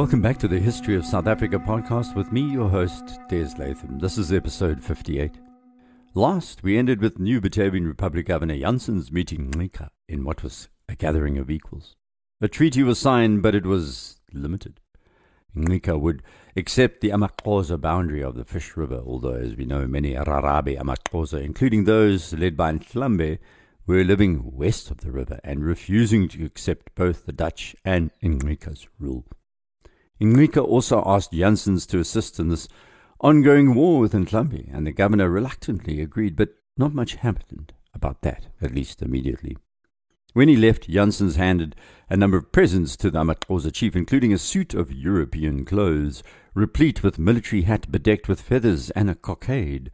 Welcome back to the History of South Africa podcast with me, your host, Des Latham. This is episode 58. Last, we ended with new Batavian Republic Governor Janssens meeting Ngqika in what was a gathering of equals. A treaty was signed, but it was limited. Ngqika would accept the Amaxhosa boundary of the Fish River, although, as we know, many Rarabe Amaxhosa, including those led by Ndlambe, were living west of the river and refusing to accept both the Dutch and Ngqika's rule. Ngqika also asked Janssens to assist in this ongoing war with Ndlambe, and the governor reluctantly agreed, but not much happened about that, at least immediately. When he left, Janssens handed a number of presents to the Amaxhosa chief, including a suit of European clothes, replete with military hat bedecked with feathers and a cockade.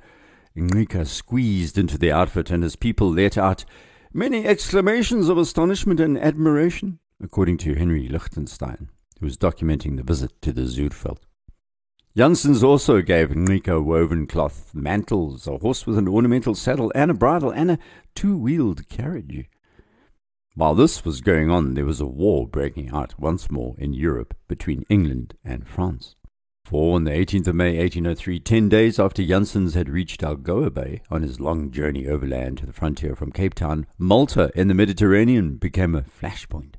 Ngqika squeezed into the outfit, and his people let out many exclamations of astonishment and admiration, according to Henry Lichtenstein who was documenting the visit to the Zuurveld. Janssens also gave Ngqika woven cloth, mantles, a horse with an ornamental saddle and a bridle, and a two-wheeled carriage. While this was going on, there was a war breaking out once more in Europe between England and France. For on the 18th of May 1803, ten days after Janssens had reached Algoa Bay on his long journey overland to the frontier from Cape Town, Malta in the Mediterranean became a flashpoint.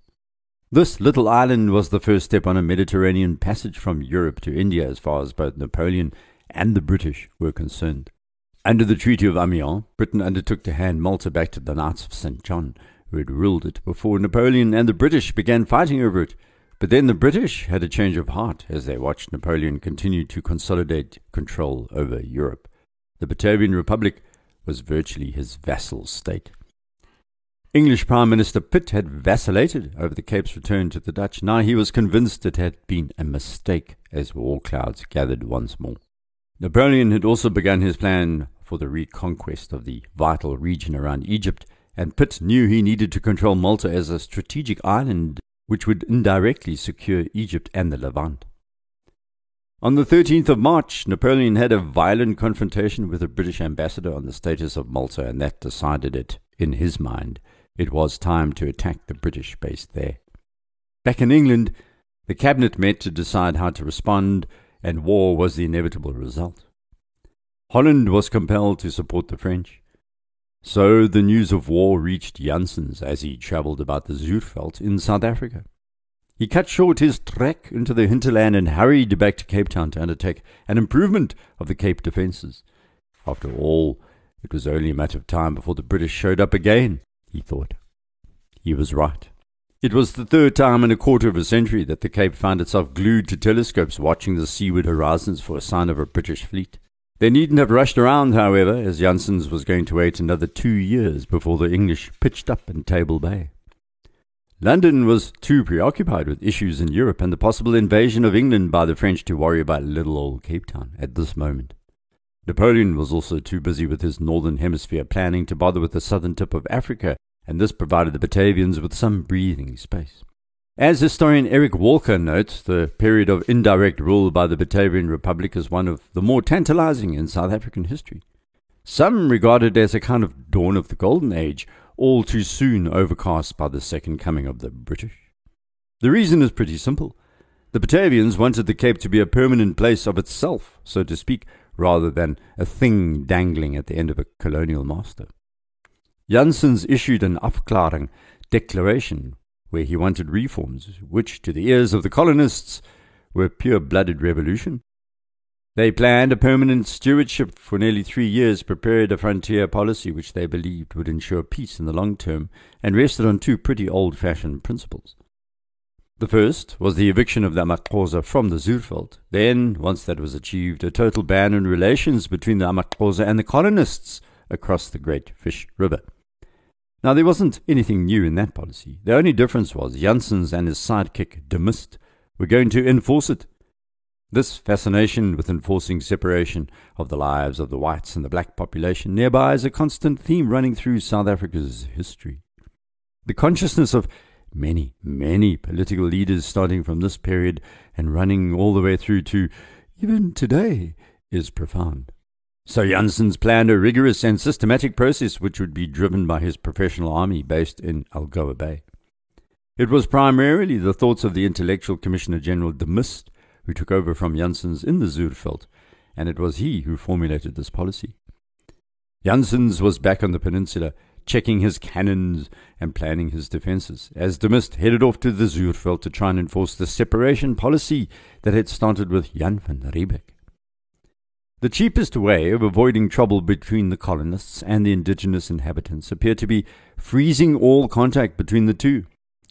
This little island was the first step on a Mediterranean passage from Europe to India as far as both Napoleon and the British were concerned. Under the Treaty of Amiens, Britain undertook to hand Malta back to the Knights of St. John, who had ruled it before Napoleon and the British began fighting over it. But then the British had a change of heart as they watched Napoleon continue to consolidate control over Europe. The Batavian Republic was virtually his vassal state. English Prime Minister Pitt had vacillated over the Cape's return to the Dutch. Now he was convinced it had been a mistake as war clouds gathered once more. Napoleon had also begun his plan for the reconquest of the vital region around Egypt, and Pitt knew he needed to control Malta as a strategic island which would indirectly secure Egypt and the Levant. On the 13th of March, Napoleon had a violent confrontation with the British ambassador on the status of Malta, and that decided it, in his mind, it was time to attack the British base there. Back in England, the cabinet met to decide how to respond, and war was the inevitable result. Holland was compelled to support the French. So the news of war reached Janssens as he travelled about the Zuurveld in South Africa. He cut short his trek into the hinterland and hurried back to Cape Town to undertake an improvement of the Cape defences. After all, it was only a matter of time before the British showed up again he thought. He was right. It was the third time in a quarter of a century that the Cape found itself glued to telescopes watching the seaward horizons for a sign of a British fleet. They needn't have rushed around, however, as Janssens was going to wait another two years before the English pitched up in Table Bay. London was too preoccupied with issues in Europe and the possible invasion of England by the French to worry about little old Cape Town at this moment. Napoleon was also too busy with his northern hemisphere planning to bother with the southern tip of Africa, and this provided the Batavians with some breathing space. As historian Eric Walker notes, the period of indirect rule by the Batavian Republic is one of the more tantalizing in South African history. Some regard it as a kind of dawn of the Golden Age, all too soon overcast by the second coming of the British. The reason is pretty simple. The Batavians wanted the Cape to be a permanent place of itself, so to speak, rather than a thing dangling at the end of a colonial master. Janssens issued an afklaring declaration where he wanted reforms, which, to the ears of the colonists, were pure blooded revolution. They planned a permanent stewardship for nearly three years, prepared a frontier policy which they believed would ensure peace in the long term, and rested on two pretty old fashioned principles. The first was the eviction of the Amaxhosa from the Zuurveld. Then, once that was achieved, a total ban on relations between the Amaxhosa and the colonists across the Great Fish River. Now, there wasn't anything new in that policy. The only difference was Janssens and his sidekick, De Mist, were going to enforce it. This fascination with enforcing separation of the lives of the whites and the black population nearby is a constant theme running through South Africa's history. The consciousness of many, many political leaders starting from this period and running all the way through to even today is profound. So Janssens planned a rigorous and systematic process which would be driven by his professional army based in Algoa Bay. It was primarily the thoughts of the intellectual Commissioner General de Mist who took over from Janssens in the Zuurveld, and it was he who formulated this policy. Janssens was back on the peninsula, checking his cannons and planning his defences, as de Mist headed off to the Zuurveld to try and enforce the separation policy that had started with Jan van Riebeeck. The cheapest way of avoiding trouble between the colonists and the indigenous inhabitants appeared to be freezing all contact between the two,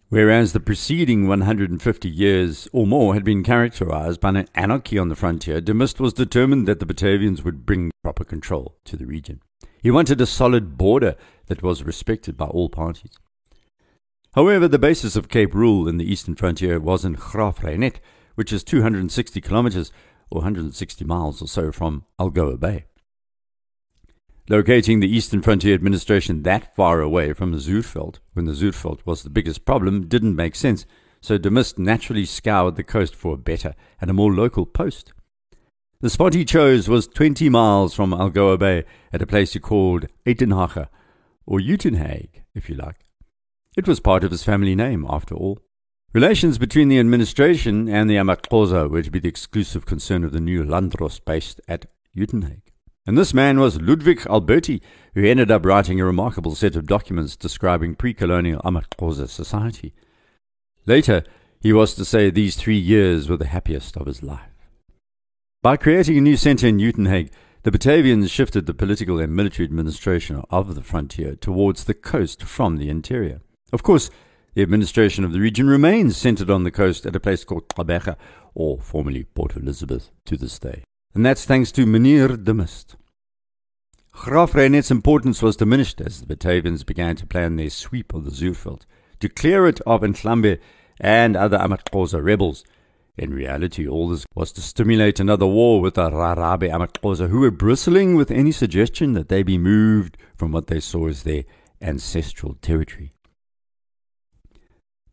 whereas the preceding 150 years or more had been characterized by an anarchy on the frontier, de Mist was determined that the Batavians would bring proper control to the region. He wanted a solid border that was respected by all parties. However, the basis of Cape rule in the eastern frontier was in Graaff-Reinet, which is 260 kilometers or 160 miles or so from Algoa Bay. Locating the Eastern Frontier Administration that far away from the Zuurveld, when the Zuurveld was the biggest problem, didn't make sense, so de Mist naturally scoured the coast for a better and a more local post. The spot he chose was 20 miles from Algoa Bay at a place he called Uitenhage, or Uitenhage, if you like. It was part of his family name, after all. Relations between the administration and the Amaxhosa were to be the exclusive concern of the new Landdrost based at Uitenhage. And this man was Ludwig Alberti, who ended up writing a remarkable set of documents describing pre colonial Amaxhosa society. Later, he was to say these three years were the happiest of his life. By creating a new centre in Uitenhage, the Batavians shifted the political and military administration of the frontier towards the coast from the interior. Of course, the administration of the region remains centered on the coast at a place called Gqeberha, or formerly Port Elizabeth, to this day. And that's thanks to Meneer de Mist. Graaff-Reinet's importance was diminished as the Batavians began to plan their sweep of the Zuurveld, to clear it of Ndlambe and other Amaxhosa rebels. In reality, all this was to stimulate another war with the Rarabe Amaxhosa, who were bristling with any suggestion that they be moved from what they saw as their ancestral territory.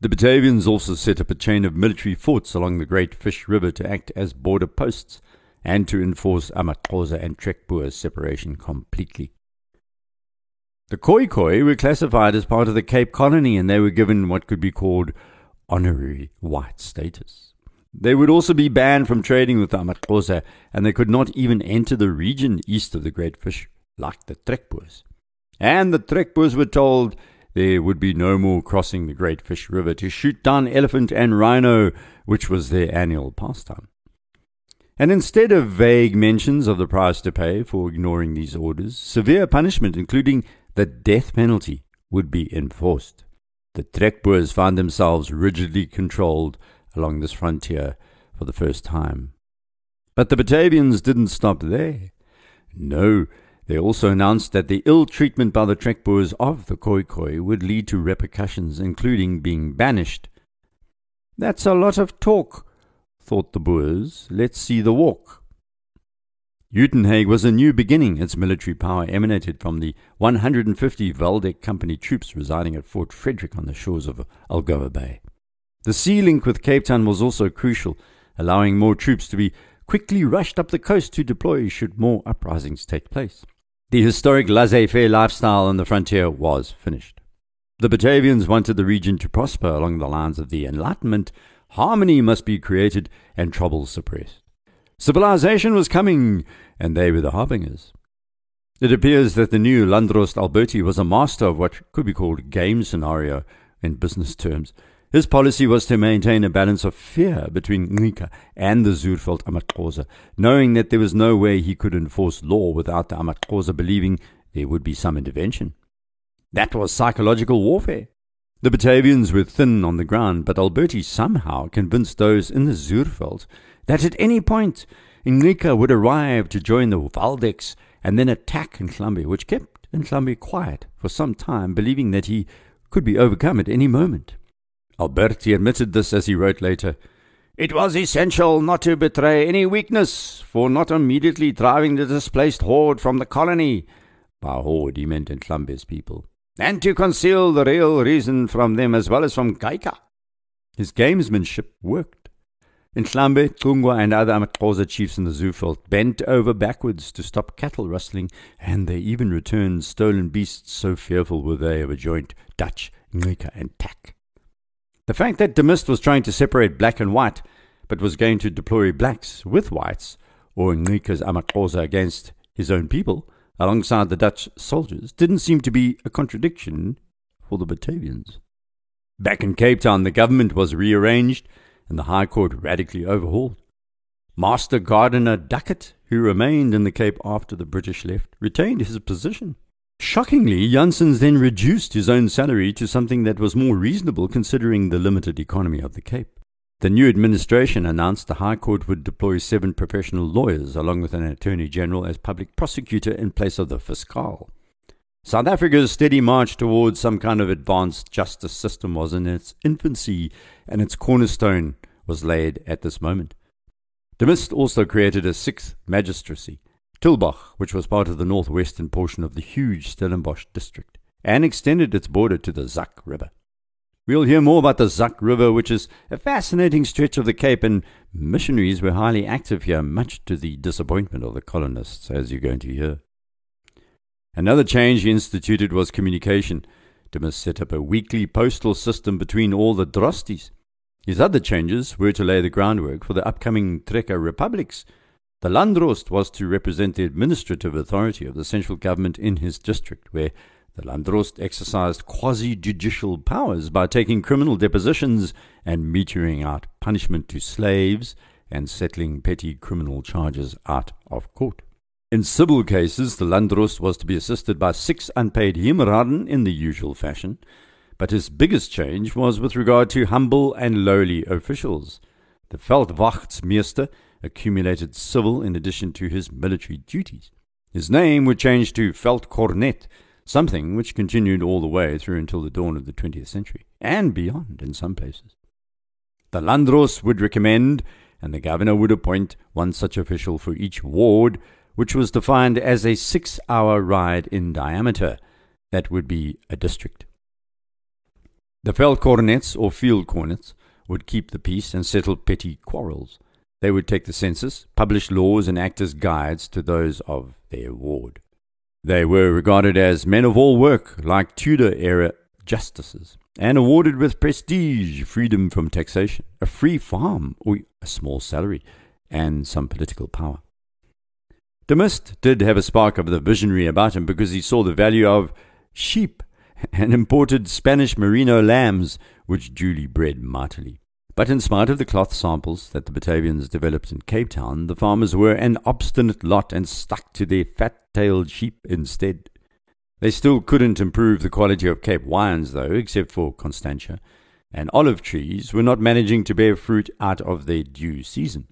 The Batavians also set up a chain of military forts along the Great Fish River to act as border posts and to enforce Amaxhosa and Trekboer separation completely. The Khoikhoi were classified as part of the Cape Colony and they were given what could be called honorary white status. They would also be banned from trading with the and they could not even enter the region east of the Great Fish like the Trekboers. And the Trekboers were told there would be no more crossing the Great Fish River to shoot down elephant and rhino, which was their annual pastime. And instead of vague mentions of the price to pay for ignoring these orders, severe punishment, including the death penalty, would be enforced. The Trekboers found themselves rigidly controlled along this frontier for the first time. But the Batavians didn't stop there. No, they also announced that the ill treatment by the Trekboers of the Khoikhoi would lead to repercussions, including being banished. That's a lot of talk, thought the Boers. Let's see the walk. Uitenhage was a new beginning. Its military power emanated from the 150 Waldeck Company troops residing at Fort Frederick on the shores of Algoa Bay. The sea link with Cape Town was also crucial, allowing more troops to be quickly rushed up the coast to deploy should more uprisings take place. The historic laissez faire lifestyle on the frontier was finished. The Batavians wanted the region to prosper along the lines of the Enlightenment. Harmony must be created and troubles suppressed. Civilization was coming, and they were the harbingers. It appears that the new Landdrost Alberti was a master of what could be called game scenario in business terms. His policy was to maintain a balance of fear between Ngqika and the Zuurveld Amaxhosa, knowing that there was no way he could enforce law without the Amaxhosa believing there would be some intervention. That was psychological warfare. The Batavians were thin on the ground, but Alberti somehow convinced those in the Zuurveld that at any point Ngqika would arrive to join the Waldecks and then attack Ndlambe, which kept Ndlambe quiet for some time, believing that he could be overcome at any moment. Alberti admitted this as he wrote later. It was essential not to betray any weakness, for not immediately driving the displaced horde from the colony, by horde he meant Ndlambe's people, and to conceal the real reason from them as well as from Gaika. His gamesmanship worked. Ndlambe, Cungwa, and other Amaxhosa chiefs in the Zuurveld bent over backwards to stop cattle rustling, and they even returned stolen beasts, so fearful were they of a joint Dutch, Ngqika, and Tak. The fact that de Mist was trying to separate black and white, but was going to deploy blacks with whites, or Ngqika's Amaxhosa against his own people, alongside the Dutch soldiers, didn't seem to be a contradiction for the Batavians. Back in Cape Town, the government was rearranged and the High Court radically overhauled. Master Gardener Duckett, who remained in the Cape after the British left, retained his position. Shockingly, Janssens then reduced his own salary to something that was more reasonable considering the limited economy of the Cape. The new administration announced the High Court would deploy seven professional lawyers along with an Attorney General as public prosecutor in place of the fiscal. South Africa's steady march towards some kind of advanced justice system was in its infancy, and its cornerstone was laid at this moment. De Mist also created a sixth magistracy, Tulbagh, which was part of the northwestern portion of the huge Stellenbosch district, and extended its border to the Zak River. We'll hear more about the Zak River, which is a fascinating stretch of the Cape, and missionaries were highly active here, much to the disappointment of the colonists, as you're going to hear. Another change he instituted was communication. De Mist set up a weekly postal system between all the drosties. His other changes were to lay the groundwork for the upcoming Trekker republics. The Landdrost was to represent the administrative authority of the central government in his district, where the Landdrost exercised quasi judicial powers by taking criminal depositions and metering out punishment to slaves and settling petty criminal charges out of court. In civil cases, the Landdrost was to be assisted by six unpaid Heemraden in the usual fashion, but his biggest change was with regard to humble and lowly officials. The Veldwachtsmeester accumulated civil in addition to his military duties. His name would change to Veldkornet, something which continued all the way through until the dawn of the 20th century, and beyond in some places. The Landdrost would recommend, and the governor would appoint one such official for each ward which was defined as a six hour ride in diameter. That would be a district. The Veldkornets, or field cornets, would keep the peace and settle petty quarrels. They would take the census, publish laws, and act as guides to those of their ward. They were regarded as men of all work, like Tudor era justices, and awarded with prestige, freedom from taxation, a free farm, or a small salary, and some political power. De Mist did have a spark of the visionary about him because he saw the value of sheep and imported Spanish merino lambs, which duly bred mightily. But in spite of the cloth samples that the Batavians developed in Cape Town, the farmers were an obstinate lot and stuck to their fat tailed sheep instead. They still couldn't improve the quality of Cape wines, though, except for Constantia, and olive trees were not managing to bear fruit out of their due season.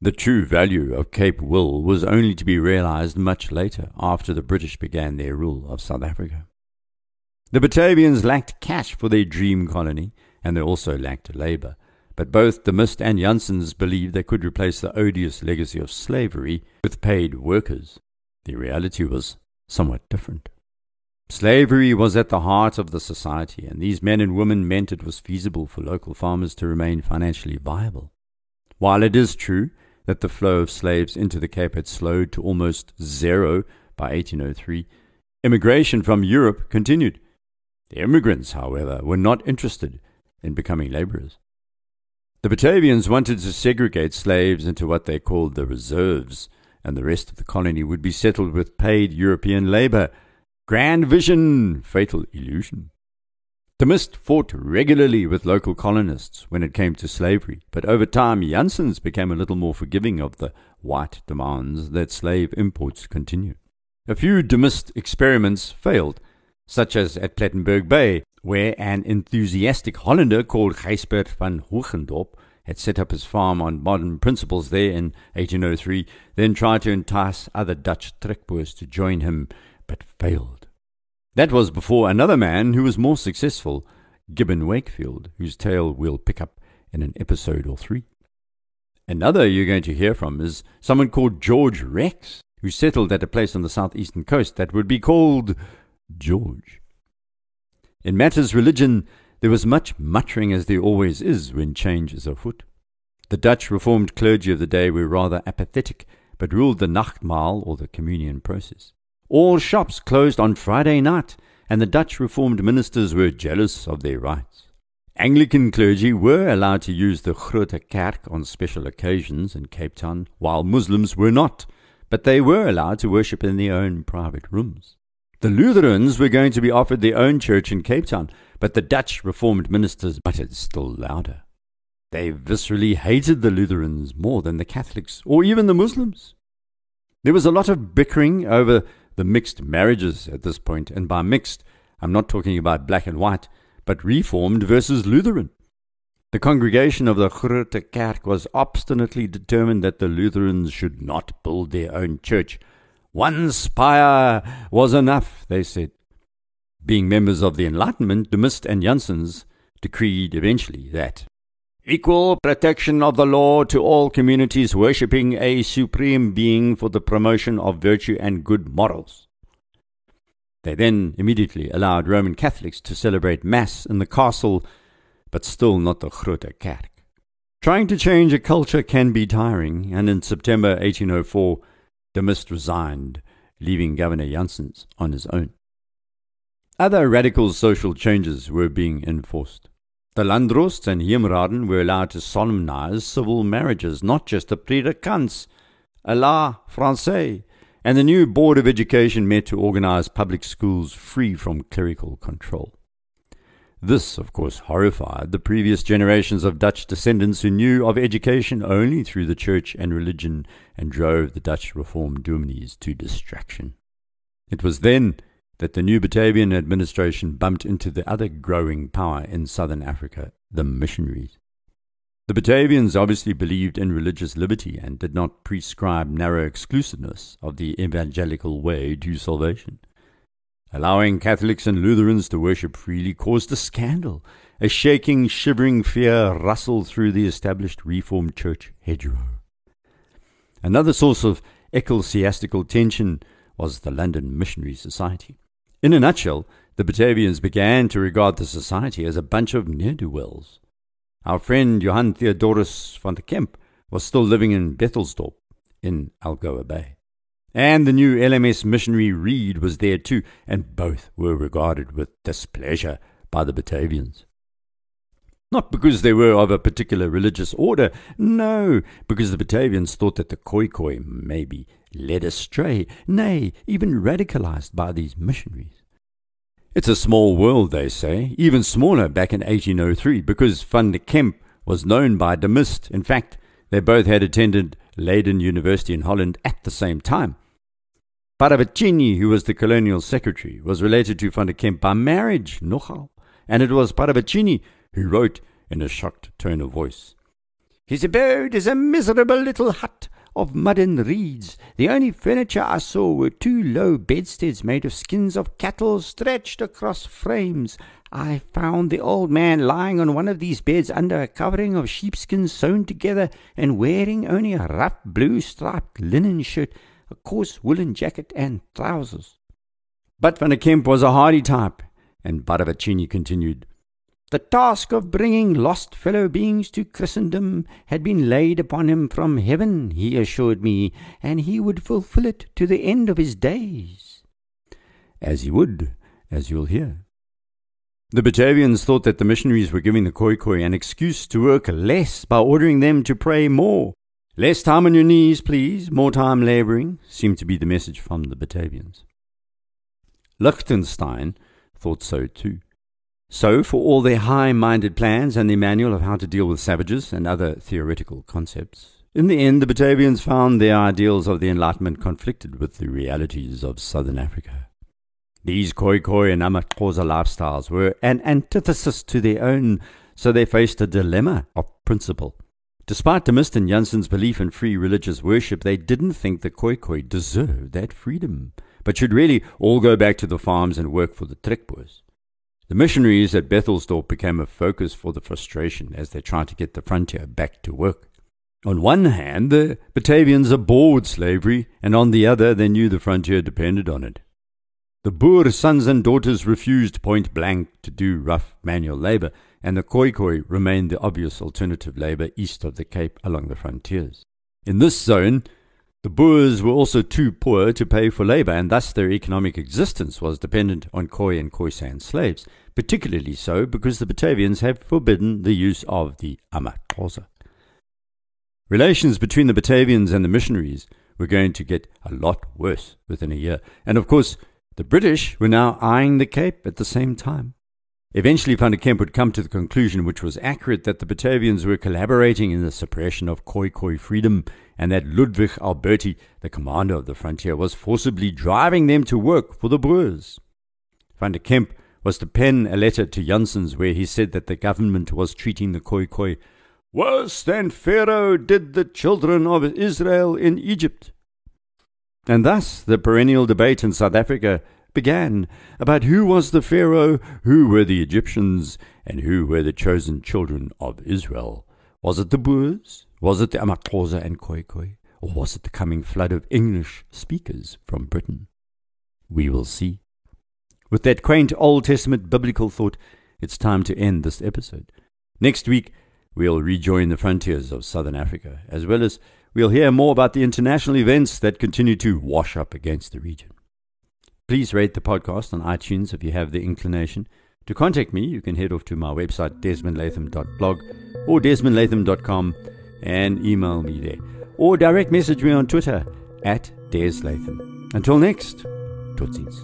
The true value of Cape Will was only to be realized much later, after the British began their rule of South Africa. The Batavians lacked cash for their dream colony, and they also lacked labor. But both De Mist and Janssens believed they could replace the odious legacy of slavery with paid workers. The reality was somewhat different. Slavery was at the heart of the society, and these men and women meant it was feasible for local farmers to remain financially viable. While it is true that the flow of slaves into the Cape had slowed to almost zero by 1803, immigration from Europe continued. The immigrants, however, were not interested in becoming laborers. The Batavians wanted to segregate slaves into what they called the reserves, and the rest of the colony would be settled with paid European labor. Grand vision, fatal illusion. De Mist fought regularly with local colonists when it came to slavery, but over time Janssens became a little more forgiving of the white demands that slave imports continue. A few De Mist experiments failed, such as at Plettenberg Bay, where an enthusiastic Hollander called Gijsbert van Hogendorp had set up his farm on modern principles there in 1803, then tried to entice other Dutch trekboers to join him, but failed. That was before another man who was more successful, Gibbon Wakefield, whose tale we'll pick up in an episode or three. Another you're going to hear from is someone called George Rex, who settled at a place on the southeastern coast that would be called George. In matters religion, there was much muttering as there always is when change is afoot. The Dutch Reformed clergy of the day were rather apathetic, but ruled the Nachtmaal or the communion process. All shops closed on Friday night, and the Dutch Reformed ministers were jealous of their rights. Anglican clergy were allowed to use the Grote Kerk on special occasions in Cape Town, while Muslims were not, but they were allowed to worship in their own private rooms. The Lutherans were going to be offered their own church in Cape Town, but the Dutch Reformed ministers muttered still louder. They viscerally hated the Lutherans more than the Catholics, or even the Muslims. There was a lot of bickering over the mixed marriages at this point, and by mixed, I'm not talking about black and white but Reformed versus Lutheran. The congregation of the Grote Kerk was obstinately determined that the Lutherans should not build their own church. One spire was enough, they said. Being members of the Enlightenment, de Mist and Janssens decreed eventually that equal protection of the law to all communities worshipping a supreme being for the promotion of virtue and good morals. They then immediately allowed Roman Catholics to celebrate Mass in the castle, but still not the Grote Kerk. Trying to change a culture can be tiring, and in September 1804, de Mist resigned, leaving Governor Janssens on his own. Other radical social changes were being enforced. The Landdrosts and Heemraden were allowed to solemnize civil marriages, not just the predicants, a la Francais, and the new Board of Education met to organize public schools free from clerical control. This, of course, horrified the previous generations of Dutch descendants who knew of education only through the church and religion and drove the Dutch Reformed dominees to distraction. It was then that the new Batavian administration bumped into the other growing power in southern Africa, the missionaries. The Batavians obviously believed in religious liberty and did not prescribe narrow exclusiveness of the evangelical way to salvation. Allowing Catholics and Lutherans to worship freely caused a scandal. A shaking, shivering fear rustled through the established Reformed Church hedgerow. Another source of ecclesiastical tension was the London Missionary Society. In a nutshell, the Batavians began to regard the society as a bunch of ne'er do wells our friend Johann Theodorus van der Kemp was still living in Bethelsdorp in Algoa Bay. And the new LMS missionary Read was there too, and both were regarded with displeasure by the Batavians. Not because they were of a particular religious order, no, because the Batavians thought that the Khoikhoi may be led astray, nay, even radicalized by these missionaries. It's a small world, they say, even smaller back in 1803, because Van der Kemp was known by de Mist. In fact, they both had attended Leiden University in Holland at the same time. Paravicini, who was the colonial secretary, was related to Van der Kemp by marriage, nogal, and it was Paravicini who wrote in a shocked tone of voice, His abode is a miserable little hut of mud and reeds. The only furniture I saw were two low bedsteads made of skins of cattle stretched across frames. I found the old man lying on one of these beds under a covering of sheepskins sewn together and wearing only a rough blue striped linen shirt, a coarse woolen jacket, and trousers. But Van der Kemp was a hardy type, and Paravicini continued. The task of bringing lost fellow beings to Christendom had been laid upon him from heaven, he assured me, and he would fulfill it to the end of his days. As he would, as you'll hear. The Batavians thought that the missionaries were giving the Khoikhoi an excuse to work less by ordering them to pray more. Less time on your knees, please, more time labouring, seemed to be the message from the Batavians. Lichtenstein thought so too. So, for all their high minded plans and their manual of how to deal with savages and other theoretical concepts, in the end the Batavians found their ideals of the Enlightenment conflicted with the realities of southern Africa. These Khoikhoi and amaXhosa lifestyles were an antithesis to their own, so they faced a dilemma of principle. Despite de Mist and Janssens' belief in free religious worship, they didn't think the Khoikhoi deserved that freedom, but should really all go back to the farms and work for the Trekboers. The missionaries at Bethelsdorp became a focus for the frustration as they tried to get the frontier back to work. On one hand, the Batavians abhorred slavery, and on the other, they knew the frontier depended on it. The Boer sons and daughters refused point blank to do rough manual labor, and the Khoikhoi remained the obvious alternative labor east of the Cape along the frontiers. In this zone, The Boers were also too poor to pay for labor, and thus their economic existence was dependent on Khoi and Khoisan slaves, particularly so because the Batavians had forbidden the use of the amaxhosa. Relations between the Batavians and the missionaries were going to get a lot worse within a year, and of course, the British were now eyeing the Cape at the same time. Eventually, Van der Kemp would come to the conclusion, which was accurate, that the Batavians were collaborating in the suppression of Khoi Khoi freedom and that Ludwig Alberti, the commander of the frontier, was forcibly driving them to work for the Boers. Van der Kemp was to pen a letter to Janssens where he said that the government was treating the Khoi Khoi worse than Pharaoh did the children of Israel in Egypt. And thus the perennial debate in South Africa began about who was the Pharaoh, who were the Egyptians, and who were the chosen children of Israel. Was it the Boers? Was it the Amaxhosa and Khoi Khoi? Or was it the coming flood of English speakers from Britain? We will see. With that quaint Old Testament biblical thought, it's time to end this episode. Next week, we'll rejoin the frontiers of southern Africa, as well as we'll hear more about the international events that continue to wash up against the region. Please rate the podcast on iTunes if you have the inclination. To contact me, you can head off to my website, desmondlatham.blog or desmondlatham.com and email me there. Or direct message me on Twitter at deslatham. Until next, Tootsies.